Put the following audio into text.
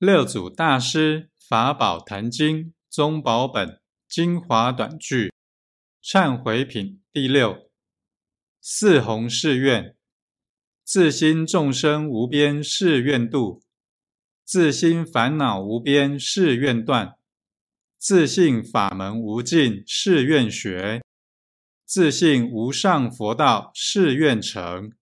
六祖大师法宝坛经宗宝本精华短句忏悔品第六四弘誓愿：自心众生无边誓愿度，自心烦恼无边誓愿断，自信法门无尽誓愿学，自信无上佛道誓愿成。